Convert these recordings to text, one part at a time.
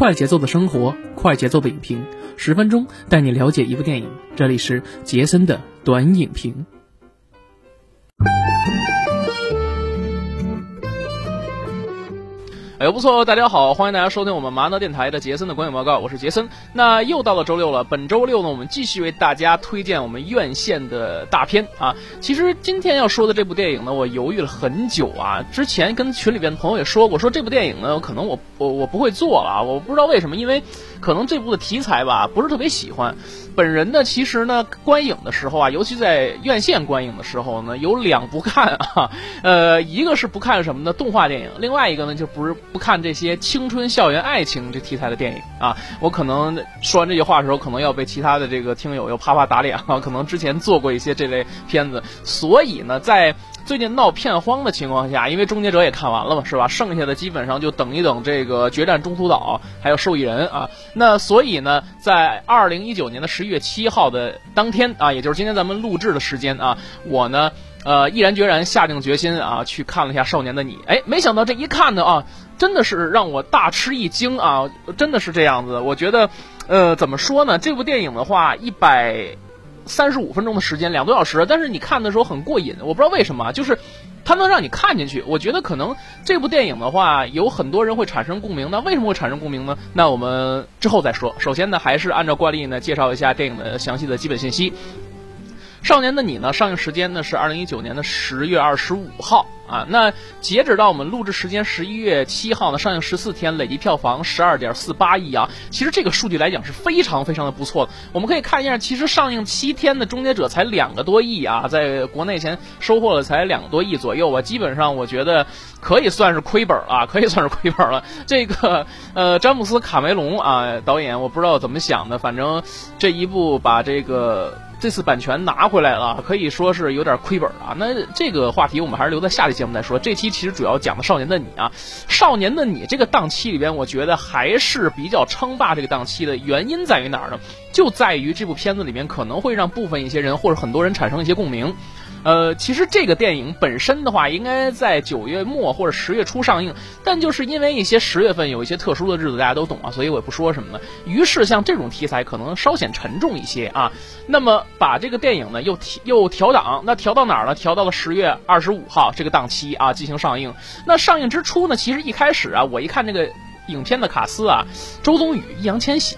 快节奏的生活，快节奏的影评，十分钟带你了解一部电影。这里是杰森的短影评。哎呦不错，大家好，欢迎大家收听我们麻辣电台的杰森的观影报告，我是杰森。那又到了周六了，本周六呢，我们继续为大家推荐我们院线的大片啊。其实今天要说的这部电影呢，我犹豫了很久啊。之前跟群里边的朋友也说过，说这部电影呢，可能我我我不会做了啊，我不知道为什么，因为可能这部的题材吧，不是特别喜欢。本人呢，其实呢，观影的时候啊，尤其在院线观影的时候呢，有两不看啊，呃，一个是不看什么呢？动画电影，另外一个呢，就不是不看这些青春校园爱情这题材的电影啊。我可能说完这句话的时候，可能要被其他的这个听友又啪啪打脸啊。可能之前做过一些这类片子，所以呢，在。最近闹片荒的情况下，因为终结者也看完了嘛，是吧？剩下的基本上就等一等这个决战中途岛，还有受益人啊。那所以呢，在二零一九年的十一月七号的当天啊，也就是今天咱们录制的时间啊，我呢，呃，毅然决然下定决心啊，去看了一下《少年的你》。哎，没想到这一看呢啊，真的是让我大吃一惊啊！真的是这样子。我觉得，呃，怎么说呢？这部电影的话，一百。三十五分钟的时间，两个多小时，但是你看的时候很过瘾。我不知道为什么，就是它能让你看进去。我觉得可能这部电影的话，有很多人会产生共鸣。那为什么会产生共鸣呢？那我们之后再说。首先呢，还是按照惯例呢，介绍一下电影的详细的基本信息。少年的你呢，上映时间呢是二零一九年的十月二十五号。啊，那截止到我们录制时间十一月七号呢，上映十四天，累计票房十二点四八亿啊。其实这个数据来讲是非常非常的不错的。我们可以看一下，其实上映七天的《终结者》才两个多亿啊，在国内前收获了才两个多亿左右啊。基本上我觉得可以算是亏本啊，可以算是亏本了。这个呃，詹姆斯卡梅隆啊，导演我不知道怎么想的，反正这一部把这个。这次版权拿回来了，可以说是有点亏本啊。那这个话题我们还是留在下期节目再说。这期其实主要讲的《少年的你》啊，《少年的你》这个档期里边，我觉得还是比较称霸这个档期的原因在于哪儿呢？就在于这部片子里面可能会让部分一些人或者很多人产生一些共鸣。呃，其实这个电影本身的话，应该在九月末或者十月初上映，但就是因为一些十月份有一些特殊的日子，大家都懂啊，所以我也不说什么了。于是像这种题材可能稍显沉重一些啊，那么把这个电影呢又调又调档，那调到哪儿呢？调到了十月二十五号这个档期啊进行上映。那上映之初呢，其实一开始啊，我一看这个影片的卡司啊，周冬雨、易烊千玺，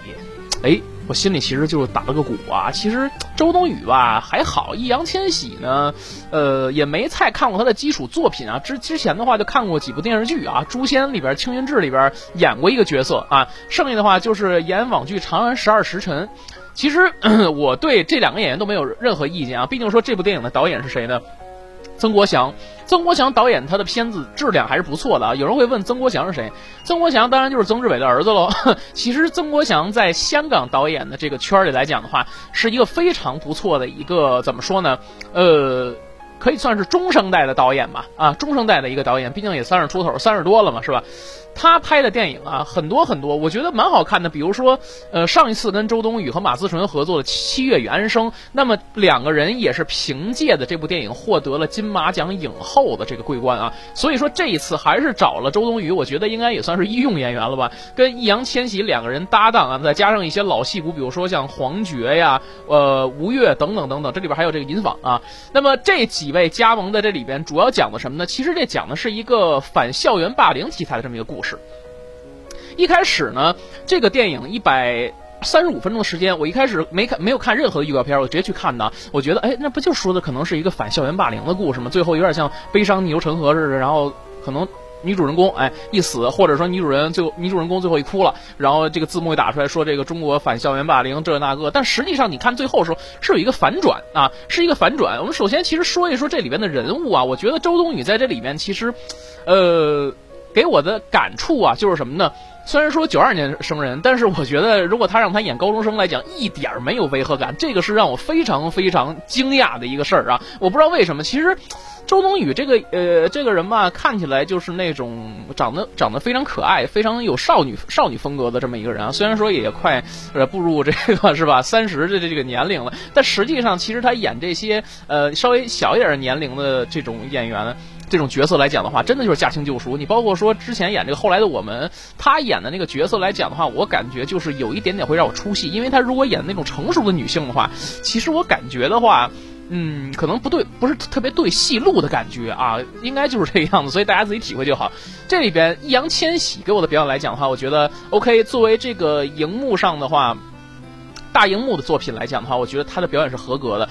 哎。我心里其实就打了个鼓啊，其实周冬雨吧还好，易烊千玺呢，呃也没太看过他的基础作品啊，之之前的话就看过几部电视剧啊，《诛仙》里边《青云志》里边演过一个角色啊，剩下的话就是演网剧《长安十二时辰》。其实 我对这两个演员都没有任何意见啊，毕竟说这部电影的导演是谁呢？曾国祥，曾国祥导演他的片子质量还是不错的啊。有人会问曾国祥是谁？曾国祥当然就是曾志伟的儿子喽。其实曾国祥在香港导演的这个圈儿里来讲的话，是一个非常不错的一个怎么说呢？呃，可以算是中生代的导演吧。啊，中生代的一个导演，毕竟也三十出头，三十多了嘛，是吧？他拍的电影啊，很多很多，我觉得蛮好看的。比如说，呃，上一次跟周冬雨和马思纯合作的《七月与安生》，那么两个人也是凭借的这部电影获得了金马奖影后的这个桂冠啊。所以说这一次还是找了周冬雨，我觉得应该也算是御用演员了吧。跟易烊千玺两个人搭档啊，再加上一些老戏骨，比如说像黄觉呀、呃吴越等等等等，这里边还有这个尹昉啊。那么这几几位加盟在这里边，主要讲的什么呢？其实这讲的是一个反校园霸凌题材的这么一个故事。一开始呢，这个电影一百三十五分钟的时间，我一开始没看，没有看任何的预告片，我直接去看的。我觉得，哎，那不就说的可能是一个反校园霸凌的故事吗？最后有点像悲伤逆流成河似的，然后可能女主人公哎一死，或者说女主人最后女主人公最后一哭了，然后这个字幕一打出来说这个中国反校园霸凌这那个，但实际上你看最后的时候是有一个反转啊，是一个反转。我们首先其实说一说这里边的人物啊，我觉得周冬雨在这里面其实，呃。给我的感触啊，就是什么呢？虽然说九二年生人，但是我觉得如果他让他演高中生来讲，一点儿没有违和感，这个是让我非常非常惊讶的一个事儿啊！我不知道为什么，其实周冬雨这个呃这个人吧，看起来就是那种长得长得非常可爱、非常有少女少女风格的这么一个人啊。虽然说也快呃步入这个是吧三十的这个年龄了，但实际上其实她演这些呃稍微小一点年龄的这种演员。这种角色来讲的话，真的就是驾轻就熟。你包括说之前演这个后来的我们，她演的那个角色来讲的话，我感觉就是有一点点会让我出戏，因为她如果演那种成熟的女性的话，其实我感觉的话。嗯，可能不对，不是特别对戏路的感觉啊，应该就是这个样子，所以大家自己体会就好。这里边易烊千玺给我的表演来讲的话，我觉得 OK。作为这个荧幕上的话。大荧幕的作品来讲的话，我觉得他的表演是合格的，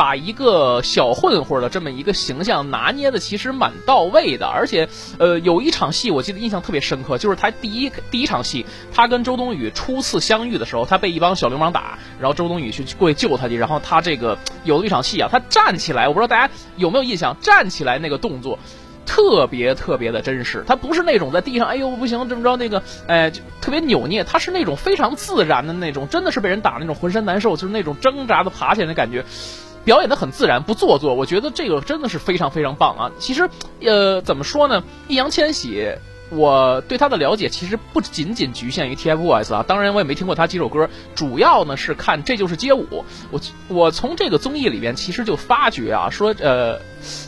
把一个小混混的这么一个形象拿捏的其实蛮到位的，而且，呃，有一场戏我记得印象特别深刻，就是他第一第一场戏，他跟周冬雨初次相遇的时候，他被一帮小流氓打，然后周冬雨去过去救他去，然后他这个有了一场戏啊，他站起来，我不知道大家有没有印象，站起来那个动作。特别特别的真实，他不是那种在地上，哎呦不行，这么着那个，哎，特别扭捏，他是那种非常自然的那种，真的是被人打那种浑身难受，就是那种挣扎的爬起来的感觉，表演的很自然，不做作，我觉得这个真的是非常非常棒啊。其实，呃，怎么说呢？易烊千玺。我对他的了解其实不仅仅局限于 TFBOYS 啊，当然我也没听过他几首歌，主要呢是看《这就是街舞》。我我从这个综艺里边其实就发觉啊，说呃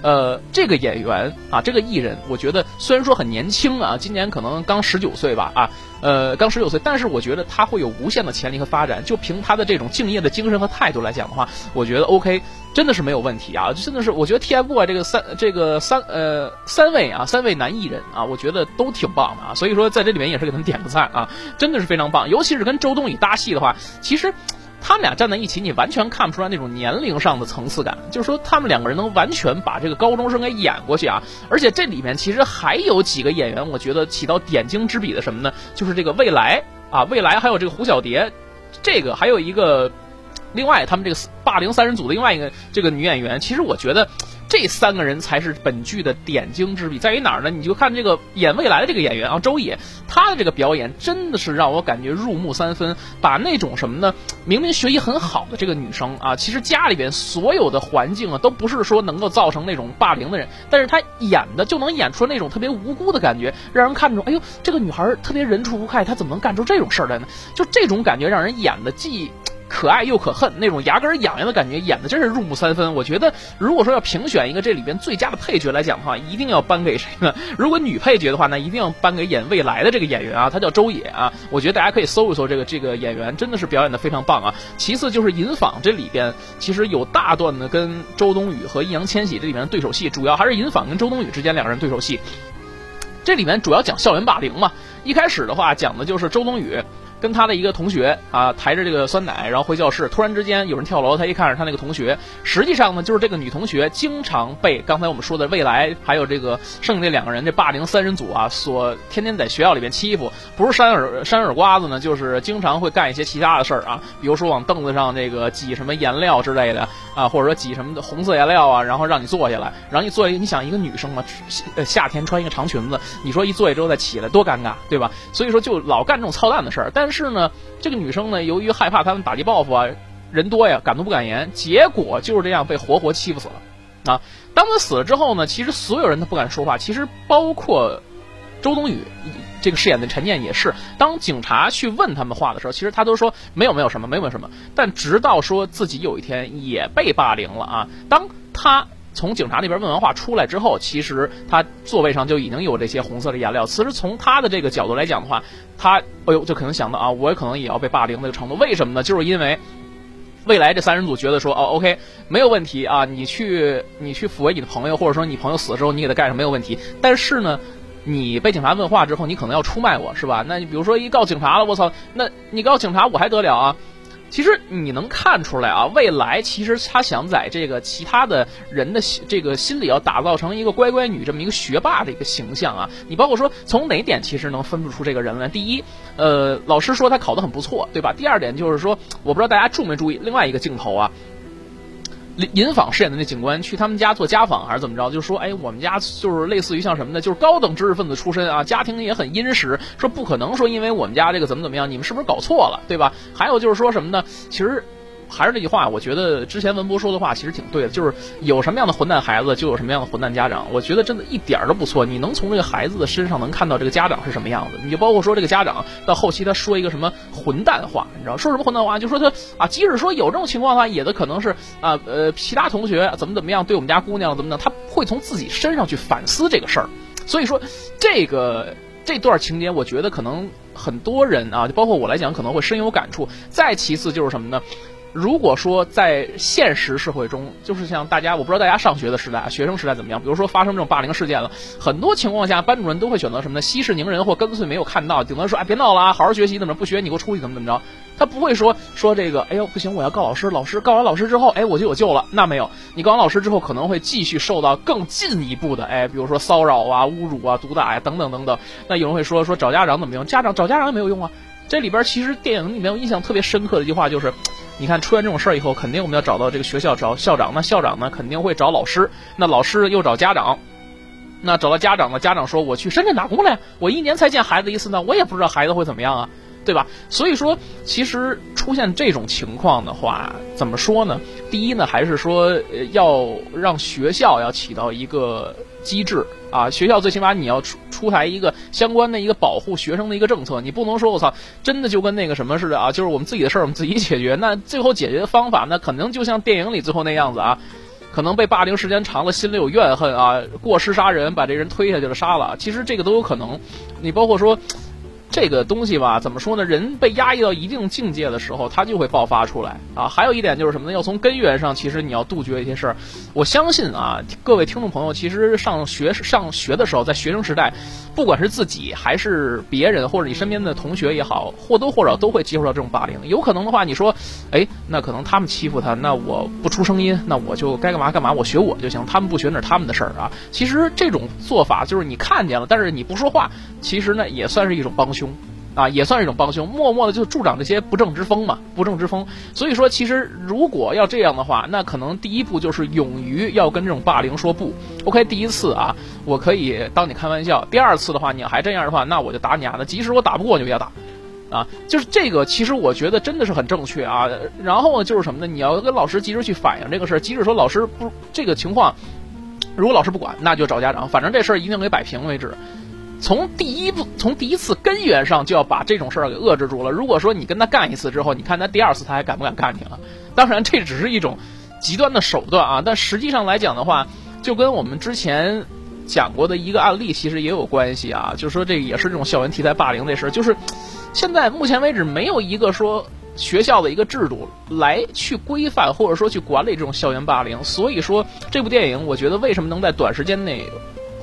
呃这个演员啊，这个艺人，我觉得虽然说很年轻啊，今年可能刚十九岁吧啊。呃，刚十九岁，但是我觉得他会有无限的潜力和发展。就凭他的这种敬业的精神和态度来讲的话，我觉得 OK，真的是没有问题啊！真的是，我觉得 TFBOYS 这个三这个三呃三位啊，三位男艺人啊，我觉得都挺棒的啊。所以说在这里面也是给他们点个赞啊，真的是非常棒。尤其是跟周冬雨搭戏的话，其实。他们俩站在一起，你完全看不出来那种年龄上的层次感。就是说，他们两个人能完全把这个高中生给演过去啊！而且这里面其实还有几个演员，我觉得起到点睛之笔的什么呢？就是这个未来啊，未来还有这个胡小蝶，这个还有一个另外他们这个霸凌三人组的另外一个这个女演员，其实我觉得。这三个人才是本剧的点睛之笔，在于哪儿呢？你就看这个演未来的这个演员啊，周也，他的这个表演真的是让我感觉入木三分，把那种什么呢？明明学习很好的这个女生啊，其实家里边所有的环境啊，都不是说能够造成那种霸凌的人，但是她演的就能演出那种特别无辜的感觉，让人看着，哎呦，这个女孩特别人畜无害，她怎么能干出这种事儿来呢？就这种感觉让人演的既。可爱又可恨，那种牙根痒痒的感觉，演的真是入木三分。我觉得，如果说要评选一个这里边最佳的配角来讲的话，一定要颁给谁呢？如果女配角的话，那一定要颁给演未来的这个演员啊，他叫周也啊。我觉得大家可以搜一搜这个这个演员，真的是表演的非常棒啊。其次就是银坊这里边，其实有大段的跟周冬雨和易烊千玺这里面的对手戏，主要还是银坊跟周冬雨之间两个人对手戏。这里面主要讲校园霸凌嘛，一开始的话讲的就是周冬雨。跟他的一个同学啊，抬着这个酸奶，然后回教室，突然之间有人跳楼，他一看是他那个同学，实际上呢，就是这个女同学经常被刚才我们说的未来还有这个剩下那两个人这霸凌三人组啊，所天天在学校里面欺负，不是扇耳扇耳瓜子呢，就是经常会干一些其他的事儿啊，比如说往凳子上这个挤什么颜料之类的啊，或者说挤什么的红色颜料啊，然后让你坐下来，然后你坐下，你想一个女生嘛，呃夏天穿一个长裙子，你说一坐下之后再起来多尴尬，对吧？所以说就老干这种操蛋的事儿，但是。是呢，这个女生呢，由于害怕他们打击报复啊，人多呀，敢怒不敢言，结果就是这样被活活欺负死了。啊，当他死了之后呢，其实所有人都不敢说话，其实包括周冬雨这个饰演的陈念也是。当警察去问他们话的时候，其实他都说没有没有什么，没有什么。但直到说自己有一天也被霸凌了啊，当他。从警察那边问完话出来之后，其实他座位上就已经有这些红色的颜料。其实从他的这个角度来讲的话，他哎呦就可能想到啊，我可能也要被霸凌那个程度。为什么呢？就是因为未来这三人组觉得说哦，OK 没有问题啊，你去你去抚慰你的朋友，或者说你朋友死了之后你给他盖上没有问题。但是呢，你被警察问话之后，你可能要出卖我是吧？那你比如说一告警察了，我操，那你告警察我还得了啊？其实你能看出来啊，未来其实他想在这个其他的人的这个心里要打造成一个乖乖女这么一个学霸的一个形象啊。你包括说从哪点其实能分不出这个人来？第一，呃，老师说他考得很不错，对吧？第二点就是说，我不知道大家注没注意另外一个镜头啊。银纺饰演的那警官去他们家做家访还是怎么着？就说，哎，我们家就是类似于像什么呢？就是高等知识分子出身啊，家庭也很殷实。说不可能说因为我们家这个怎么怎么样，你们是不是搞错了，对吧？还有就是说什么呢？其实。还是那句话，我觉得之前文博说的话其实挺对的，就是有什么样的混蛋孩子，就有什么样的混蛋家长。我觉得真的一点都不错。你能从这个孩子的身上能看到这个家长是什么样子。你就包括说这个家长到后期他说一个什么混蛋话，你知道说什么混蛋话？就说他啊，即使说有这种情况的话，也的可能是啊呃其他同学怎么怎么样对我们家姑娘怎么怎么，他会从自己身上去反思这个事儿。所以说这个这段情节，我觉得可能很多人啊，就包括我来讲，可能会深有感触。再其次就是什么呢？如果说在现实社会中，就是像大家，我不知道大家上学的时代、学生时代怎么样。比如说发生这种霸凌事件了，很多情况下，班主任都会选择什么呢？息事宁人，或干脆没有看到，顶多说哎别闹了啊，好好学习，怎么不学你给我出去，怎么怎么着。他不会说说这个，哎呦不行，我要告老师，老师告完老师之后，哎我就有救了。那没有，你告完老师之后，可能会继续受到更进一步的，哎，比如说骚扰啊、侮辱啊、毒打呀等等等等。那有人会说说找家长怎么用？家长找家长也没有用啊。这里边其实电影里面我印象特别深刻的一句话就是。你看出现这种事儿以后，肯定我们要找到这个学校找校长，那校长呢肯定会找老师，那老师又找家长，那找到家长呢，家长说我去深圳打工了呀，我一年才见孩子一次呢，我也不知道孩子会怎么样啊，对吧？所以说，其实出现这种情况的话，怎么说呢？第一呢，还是说要让学校要起到一个机制。啊，学校最起码你要出出台一个相关的一个保护学生的一个政策，你不能说我操，真的就跟那个什么似的啊，就是我们自己的事儿我们自己解决。那最后解决的方法，那可能就像电影里最后那样子啊，可能被霸凌时间长了，心里有怨恨啊，过失杀人，把这人推下去了杀了。其实这个都有可能。你包括说。这个东西吧，怎么说呢？人被压抑到一定境界的时候，它就会爆发出来啊。还有一点就是什么呢？要从根源上，其实你要杜绝一些事儿。我相信啊，各位听众朋友，其实上学上学的时候，在学生时代，不管是自己还是别人，或者你身边的同学也好，或多或少都会接触到这种霸凌。有可能的话，你说，哎，那可能他们欺负他，那我不出声音，那我就该干嘛干嘛，我学我就行。他们不学那是他们的事儿啊。其实这种做法就是你看见了，但是你不说话，其实呢也算是一种帮凶。啊，也算是一种帮凶，默默的就助长这些不正之风嘛，不正之风。所以说，其实如果要这样的话，那可能第一步就是勇于要跟这种霸凌说不。OK，第一次啊，我可以当你开玩笑；第二次的话，你还这样的话，那我就打你啊！那即使我打不过，你就别打，啊，就是这个。其实我觉得真的是很正确啊。然后呢，就是什么呢？你要跟老师及时去反映这个事儿，即使说老师不这个情况，如果老师不管，那就找家长，反正这事儿一定给摆平为止。从第一步，从第一次根源上就要把这种事儿给遏制住了。如果说你跟他干一次之后，你看他第二次他还敢不敢干你了？当然，这只是一种极端的手段啊。但实际上来讲的话，就跟我们之前讲过的一个案例其实也有关系啊。就是说，这也是这种校园题材霸凌这事儿。就是现在目前为止没有一个说学校的一个制度来去规范或者说去管理这种校园霸凌。所以说，这部电影我觉得为什么能在短时间内。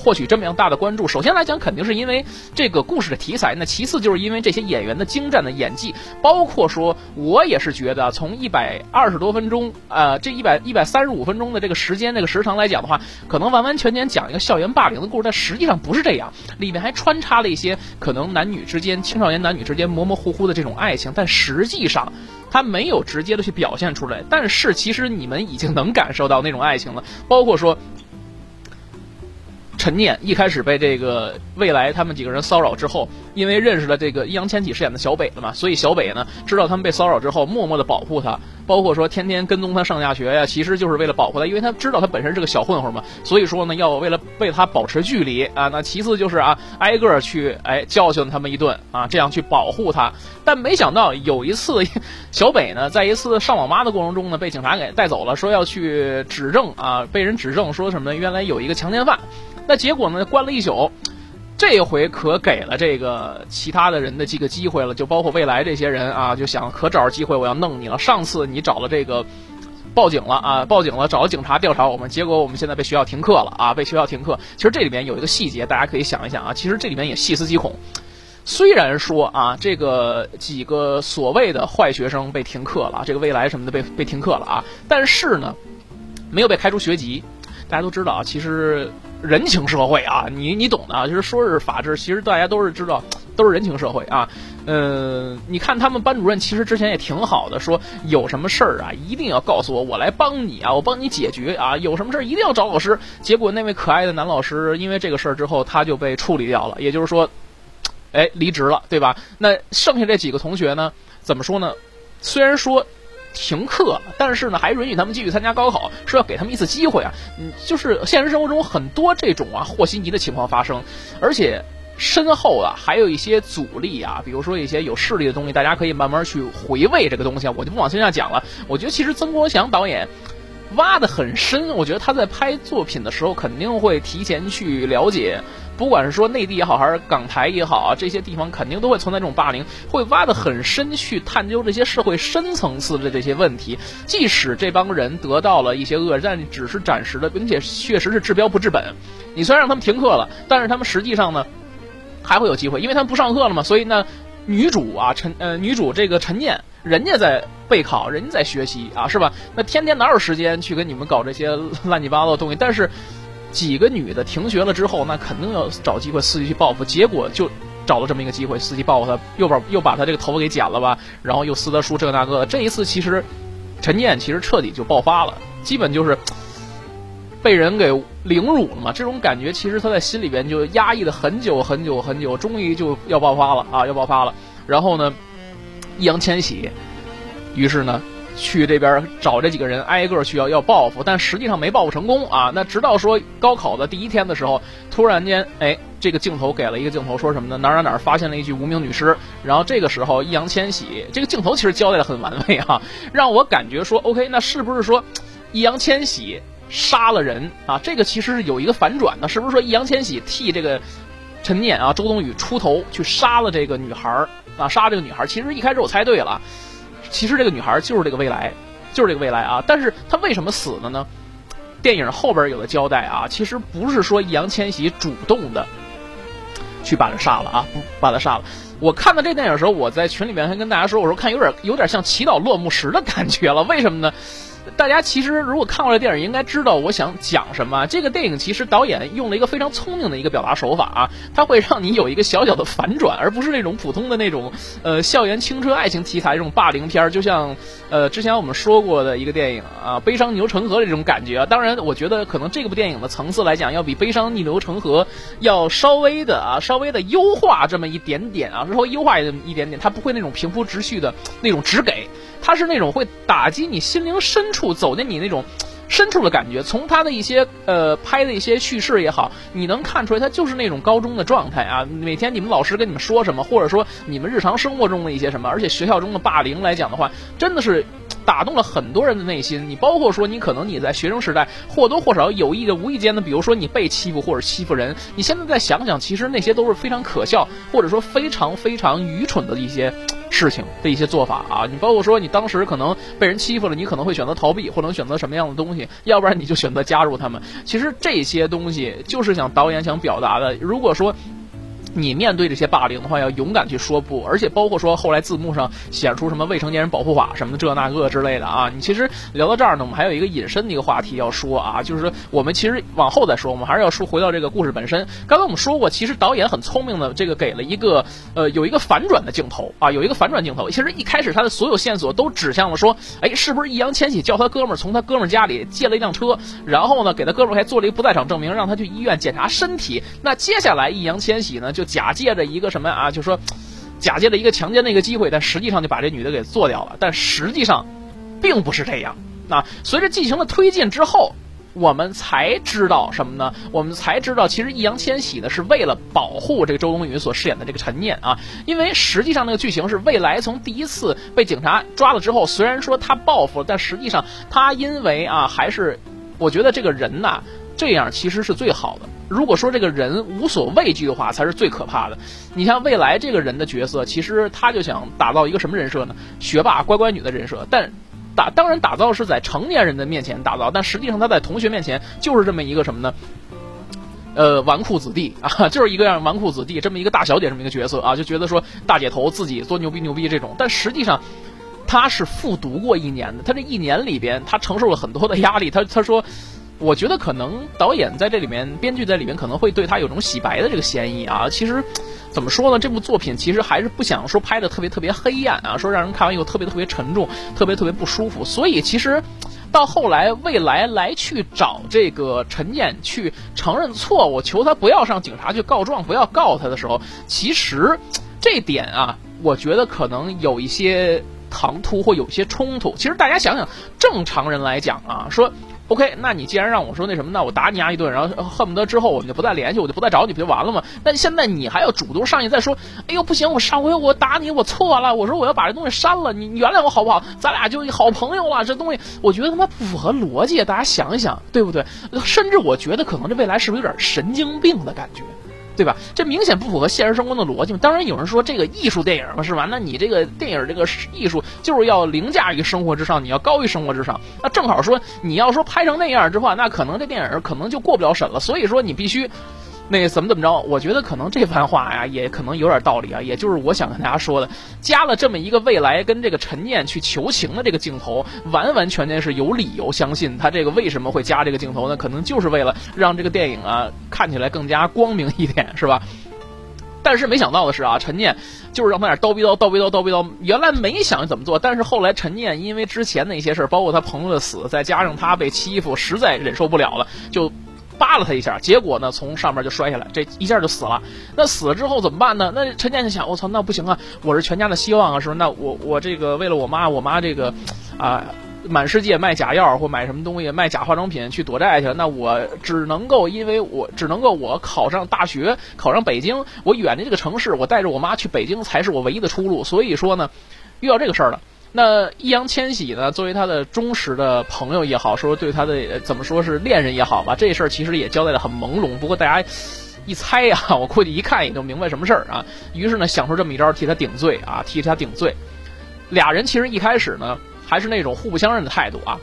获取这么样大的关注，首先来讲肯定是因为这个故事的题材，那其次就是因为这些演员的精湛的演技，包括说，我也是觉得从一百二十多分钟，呃，这一百一百三十五分钟的这个时间这个时长来讲的话，可能完完全全讲一个校园霸凌的故事，但实际上不是这样，里面还穿插了一些可能男女之间、青少年男女之间模模糊糊的这种爱情，但实际上他没有直接的去表现出来，但是其实你们已经能感受到那种爱情了，包括说。陈念一开始被这个未来他们几个人骚扰之后，因为认识了这个易烊千玺饰演的小北了嘛，所以小北呢知道他们被骚扰之后，默默的保护他，包括说天天跟踪他上下学呀，其实就是为了保护他，因为他知道他本身是个小混混嘛，所以说呢要为了为他保持距离啊，那其次就是啊挨个去哎教训他们一顿啊，这样去保护他。但没想到有一次，小北呢在一次上网吧的过程中呢被警察给带走了，说要去指证啊，被人指证说什么呢？原来有一个强奸犯。那结果呢？关了一宿，这回可给了这个其他的人的这个机会了，就包括未来这些人啊，就想可找着机会我要弄你了。上次你找了这个报警了啊，报警了，找了警察调查我们，结果我们现在被学校停课了啊，被学校停课。其实这里面有一个细节，大家可以想一想啊，其实这里面也细思极恐。虽然说啊，这个几个所谓的坏学生被停课了，这个未来什么的被被停课了啊，但是呢，没有被开除学籍。大家都知道啊，其实。人情社会啊，你你懂的啊，就是说是法治，其实大家都是知道，都是人情社会啊。嗯，你看他们班主任其实之前也挺好的，说有什么事儿啊，一定要告诉我，我来帮你啊，我帮你解决啊。有什么事儿一定要找老师。结果那位可爱的男老师因为这个事儿之后，他就被处理掉了，也就是说，哎，离职了，对吧？那剩下这几个同学呢，怎么说呢？虽然说。停课，但是呢还允许他们继续参加高考，说要给他们一次机会啊。嗯，就是现实生活中很多这种啊和稀泥的情况发生，而且身后啊还有一些阻力啊，比如说一些有势力的东西，大家可以慢慢去回味这个东西啊，我就不往下讲了。我觉得其实曾国祥导演。挖得很深，我觉得他在拍作品的时候肯定会提前去了解，不管是说内地也好，还是港台也好啊，这些地方肯定都会存在这种霸凌，会挖得很深去探究这些社会深层次的这些问题。即使这帮人得到了一些恶，但只是暂时的，并且确实是治标不治本。你虽然让他们停课了，但是他们实际上呢还会有机会，因为他们不上课了嘛。所以呢，女主啊陈呃女主这个陈念。人家在备考，人家在学习啊，是吧？那天天哪有时间去跟你们搞这些乱七八糟的东西？但是几个女的停学了之后，那肯定要找机会伺机去报复。结果就找了这么一个机会，伺机报复他，又把又把他这个头发给剪了吧，然后又撕他书这个那个的。这一次其实陈念其实彻底就爆发了，基本就是被人给凌辱了嘛。这种感觉其实他在心里边就压抑了很久很久很久，终于就要爆发了啊，要爆发了。然后呢？易烊千玺，于是呢，去这边找这几个人，挨个去要要报复，但实际上没报复成功啊。那直到说高考的第一天的时候，突然间，哎，这个镜头给了一个镜头，说什么呢？哪哪哪发现了一具无名女尸。然后这个时候，易烊千玺这个镜头其实交代的很完美啊，让我感觉说，OK，那是不是说易烊千玺杀了人啊？这个其实是有一个反转的，是不是说易烊千玺替这个陈念啊、周冬雨出头去杀了这个女孩？啊，杀这个女孩，其实一开始我猜对了，其实这个女孩就是这个未来，就是这个未来啊。但是她为什么死了呢？电影后边有的交代啊，其实不是说易烊千玺主动的去把她杀了啊，不把她杀了。我看到这电影的时候，我在群里面还跟大家说，我说看有点有点像祈祷落幕时的感觉了，为什么呢？大家其实如果看过这电影，应该知道我想讲什么。这个电影其实导演用了一个非常聪明的一个表达手法啊，它会让你有一个小小的反转，而不是那种普通的那种呃校园青春爱情题材这种霸凌片儿。就像呃之前我们说过的一个电影啊，《悲伤逆流成河》的这种感觉啊。当然，我觉得可能这部电影的层次来讲，要比《悲伤逆流成河》要稍微的啊稍微的优化这么一点点啊，稍微优化一点点，它不会那种平铺直叙的那种直给。它是那种会打击你心灵深处、走进你那种深处的感觉。从他的一些呃拍的一些叙事也好，你能看出来，他就是那种高中的状态啊。每天你们老师跟你们说什么，或者说你们日常生活中的一些什么，而且学校中的霸凌来讲的话，真的是打动了很多人的内心。你包括说，你可能你在学生时代或多或少有意的、无意间的，比如说你被欺负或者欺负人，你现在再想想，其实那些都是非常可笑，或者说非常非常愚蠢的一些。事情的一些做法啊，你包括说你当时可能被人欺负了，你可能会选择逃避，或者选择什么样的东西，要不然你就选择加入他们。其实这些东西就是想导演想表达的。如果说。你面对这些霸凌的话，要勇敢去说不，而且包括说后来字幕上显出什么未成年人保护法什么的这那个之类的啊。你其实聊到这儿呢，我们还有一个隐身的一个话题要说啊，就是说我们其实往后再说，我们还是要说回到这个故事本身。刚才我们说过，其实导演很聪明的，这个给了一个呃有一个反转的镜头啊，有一个反转镜头。其实一开始他的所有线索都指向了说，哎，是不是易烊千玺叫他哥们儿从他哥们儿家里借了一辆车，然后呢给他哥们儿还做了一个不在场证明，让他去医院检查身体。那接下来易烊千玺呢就假借着一个什么啊？就说假借着一个强奸的一个机会，但实际上就把这女的给做掉了。但实际上并不是这样。那随着剧情的推进之后，我们才知道什么呢？我们才知道，其实易烊千玺呢是为了保护这个周冬雨所饰演的这个陈念啊。因为实际上那个剧情是，未来从第一次被警察抓了之后，虽然说他报复了，但实际上他因为啊，还是我觉得这个人呐，这样其实是最好的。如果说这个人无所畏惧的话，才是最可怕的。你像未来这个人的角色，其实他就想打造一个什么人设呢？学霸、乖乖女的人设。但打当然打造是在成年人的面前打造，但实际上他在同学面前就是这么一个什么呢？呃，纨绔子弟 啊，就是一个样纨绔子弟这么一个大小姐这么一个角色啊，就觉得说大姐头自己多牛逼牛逼这种。但实际上他是复读过一年的，他这一年里边他承受了很多的压力。他他说。我觉得可能导演在这里面，编剧在里面可能会对他有种洗白的这个嫌疑啊。其实，怎么说呢？这部作品其实还是不想说拍的特别特别黑暗啊，说让人看完以后特别特别沉重，特别特别不舒服。所以其实到后来，未来来去找这个陈念去承认错误，求他不要上警察去告状，不要告他的时候，其实这点啊，我觉得可能有一些唐突或有些冲突。其实大家想想，正常人来讲啊，说。OK，那你既然让我说那什么，那我打你丫一顿，然后恨不得之后我们就不再联系，我就不再找你，不就完了吗？但现在你还要主动上去再说，哎呦不行，我上回我打你，我错了，我说我要把这东西删了，你你原谅我好不好？咱俩就好朋友了，这东西我觉得他妈不符合逻辑，大家想一想，对不对？甚至我觉得可能这未来是不是有点神经病的感觉？对吧？这明显不符合现实生活的逻辑嘛。当然有人说这个艺术电影嘛，是吧？那你这个电影这个艺术就是要凌驾于生活之上，你要高于生活之上。那正好说你要说拍成那样的话，那可能这电影可能就过不了审了。所以说你必须。那怎么怎么着？我觉得可能这番话呀，也可能有点道理啊。也就是我想跟大家说的，加了这么一个未来跟这个陈念去求情的这个镜头，完完全全是有理由相信他这个为什么会加这个镜头呢？可能就是为了让这个电影啊看起来更加光明一点，是吧？但是没想到的是啊，陈念就是让他俩叨逼叨叨逼叨叨逼叨，原来没想怎么做，但是后来陈念因为之前的一些事儿，包括他朋友的死，再加上他被欺负，实在忍受不了了，就。扒了他一下，结果呢，从上面就摔下来，这一下就死了。那死了之后怎么办呢？那陈建就想，我操，那不行啊，我是全家的希望啊，是不是？那我我这个为了我妈，我妈这个，啊，满世界卖假药或买什么东西，卖假化妆品去躲债去了。那我只能够，因为我只能够我考上大学，考上北京，我远离这个城市，我带着我妈去北京才是我唯一的出路。所以说呢，遇到这个事儿了。那易烊千玺呢？作为他的忠实的朋友也好，说对他的怎么说是恋人也好吧，这事儿其实也交代的很朦胧。不过大家一猜呀，我估计一看也就明白什么事儿啊。于是呢，想出这么一招替他顶罪啊，替他顶罪。俩人其实一开始呢，还是那种互不相认的态度啊。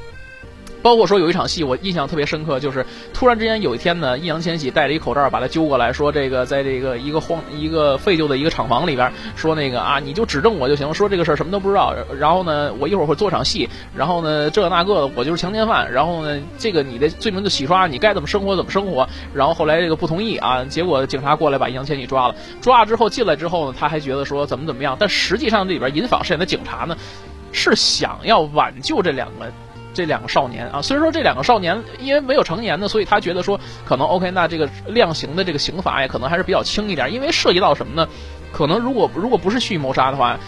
包括说有一场戏我印象特别深刻，就是突然之间有一天呢，易烊千玺戴着一口罩把他揪过来说：“这个在这个一个荒一个废旧的一个厂房里边，说那个啊，你就指证我就行，说这个事儿什么都不知道。然后呢，我一会儿会做场戏，然后呢这那个的，我就是强奸犯。然后呢，这个你的罪名就洗刷，你该怎么生活怎么生活。然后后来这个不同意啊，结果警察过来把易烊千玺抓了。抓了之后进来之后呢，他还觉得说怎么怎么样，但实际上这里边银坊饰演的警察呢，是想要挽救这两个。这两个少年啊，虽然说这两个少年因为没有成年呢，所以他觉得说可能 OK，那这个量刑的这个刑罚也可能还是比较轻一点，因为涉及到什么呢？可能如果如果不是蓄意谋杀的话，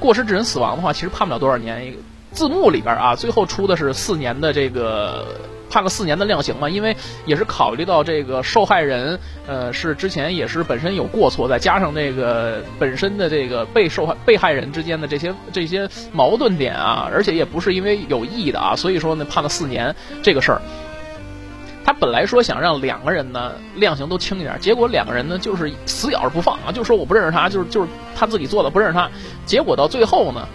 过失致人死亡的话，其实判不了多少年。字幕里边啊，最后出的是四年的这个。判了四年的量刑嘛，因为也是考虑到这个受害人，呃，是之前也是本身有过错，再加上这个本身的这个被受害被害人之间的这些这些矛盾点啊，而且也不是因为有意的啊，所以说呢判了四年这个事儿。他本来说想让两个人呢量刑都轻一点，结果两个人呢就是死咬着不放啊，就说我不认识他，就是就是他自己做的，不认识他。结果到最后呢，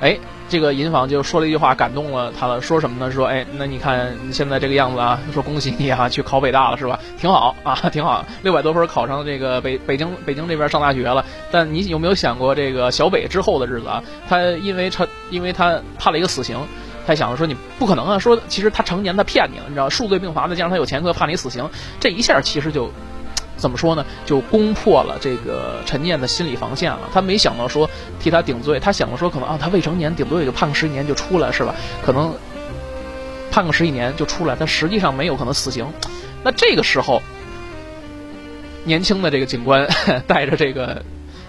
哎。这个银坊就说了一句话，感动了他了。说什么呢？说，哎，那你看你现在这个样子啊，说恭喜你啊，去考北大了是吧？挺好啊，挺好，六百多分考上这个北北京北京这边上大学了。但你有没有想过这个小北之后的日子啊？他因为成，因为他判了一个死刑，他想着说你不可能啊，说其实他成年他骗你了，你知道，数罪并罚的加上他有前科判你死刑，这一下其实就。怎么说呢？就攻破了这个陈念的心理防线了。他没想到说替他顶罪，他想着说可能啊，他未成年，顶多也就判个十几年就出来是吧？可能判个十几年就出来，但实际上没有可能死刑。那这个时候，年轻的这个警官 带着这个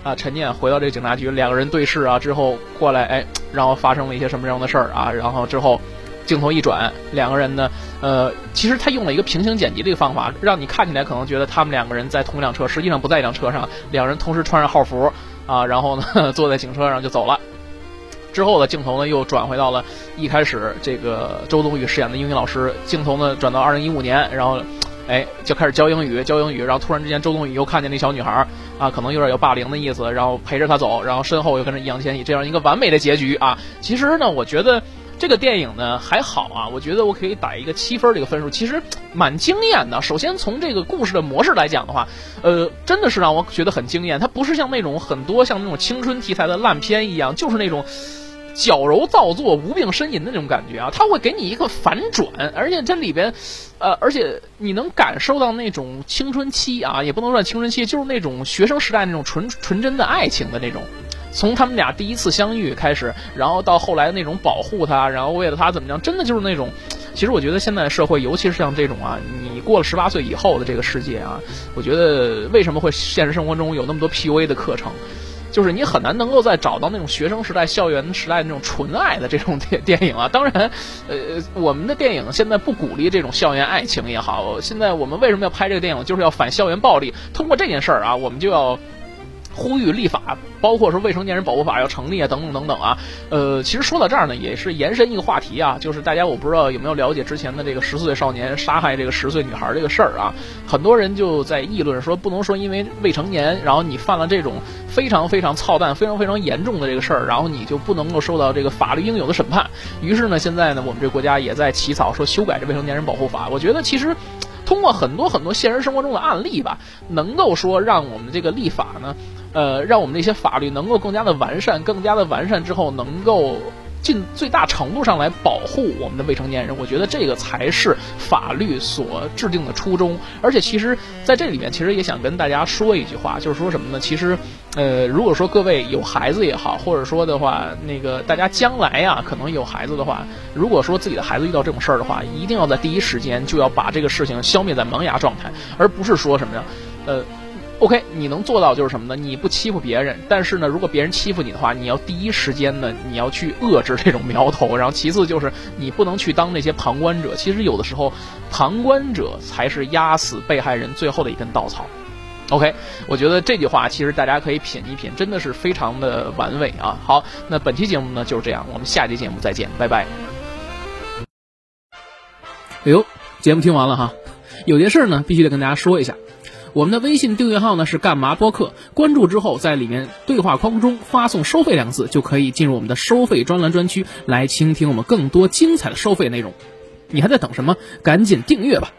啊陈念回到这个警察局，两个人对视啊之后过来，哎，然后发生了一些什么样的事儿啊？然后之后。镜头一转，两个人呢，呃，其实他用了一个平行剪辑的一个方法，让你看起来可能觉得他们两个人在同一辆车，实际上不在一辆车上，两人同时穿上号服啊，然后呢 坐在警车上就走了。之后的镜头呢又转回到了一开始这个周冬雨饰演的英语老师，镜头呢转到二零一五年，然后，哎，就开始教英语，教英语，然后突然之间周冬雨又看见那小女孩啊，可能有点有霸凌的意思，然后陪着她走，然后身后又跟着易烊千玺，这样一个完美的结局啊。其实呢，我觉得。这个电影呢还好啊，我觉得我可以打一个七分这个分数，其实蛮惊艳的。首先从这个故事的模式来讲的话，呃，真的是让我觉得很惊艳。它不是像那种很多像那种青春题材的烂片一样，就是那种矫揉造作、无病呻吟的那种感觉啊。它会给你一个反转，而且这里边，呃，而且你能感受到那种青春期啊，也不能算青春期，就是那种学生时代那种纯纯真的爱情的那种。从他们俩第一次相遇开始，然后到后来那种保护他，然后为了他怎么样，真的就是那种。其实我觉得现在社会，尤其是像这种啊，你过了十八岁以后的这个世界啊，我觉得为什么会现实生活中有那么多 PUA 的课程？就是你很难能够再找到那种学生时代、校园时代那种纯爱的这种电电影啊。当然，呃，我们的电影现在不鼓励这种校园爱情也好，现在我们为什么要拍这个电影，就是要反校园暴力。通过这件事儿啊，我们就要。呼吁立法，包括说未成年人保护法要成立啊，等等等等啊。呃，其实说到这儿呢，也是延伸一个话题啊，就是大家我不知道有没有了解之前的这个十四岁少年杀害这个十岁女孩这个事儿啊。很多人就在议论说，不能说因为未成年，然后你犯了这种非常非常操蛋、非常非常严重的这个事儿，然后你就不能够受到这个法律应有的审判。于是呢，现在呢，我们这国家也在起草说修改这未成年人保护法。我觉得其实通过很多很多现实生活中的案例吧，能够说让我们这个立法呢。呃，让我们这些法律能够更加的完善，更加的完善之后，能够尽最大程度上来保护我们的未成年人。我觉得这个才是法律所制定的初衷。而且，其实在这里面，其实也想跟大家说一句话，就是说什么呢？其实，呃，如果说各位有孩子也好，或者说的话，那个大家将来呀，可能有孩子的话，如果说自己的孩子遇到这种事儿的话，一定要在第一时间就要把这个事情消灭在萌芽状态，而不是说什么呀，呃。OK，你能做到就是什么呢？你不欺负别人，但是呢，如果别人欺负你的话，你要第一时间呢，你要去遏制这种苗头。然后其次就是你不能去当那些旁观者。其实有的时候，旁观者才是压死被害人最后的一根稻草。OK，我觉得这句话其实大家可以品一品，真的是非常的完美啊。好，那本期节目呢就是这样，我们下期节目再见，拜拜。哎呦，节目听完了哈，有些事儿呢必须得跟大家说一下。我们的微信订阅号呢是干嘛播客？关注之后，在里面对话框中发送“收费”两字，就可以进入我们的收费专栏专区，来倾听我们更多精彩的收费内容。你还在等什么？赶紧订阅吧！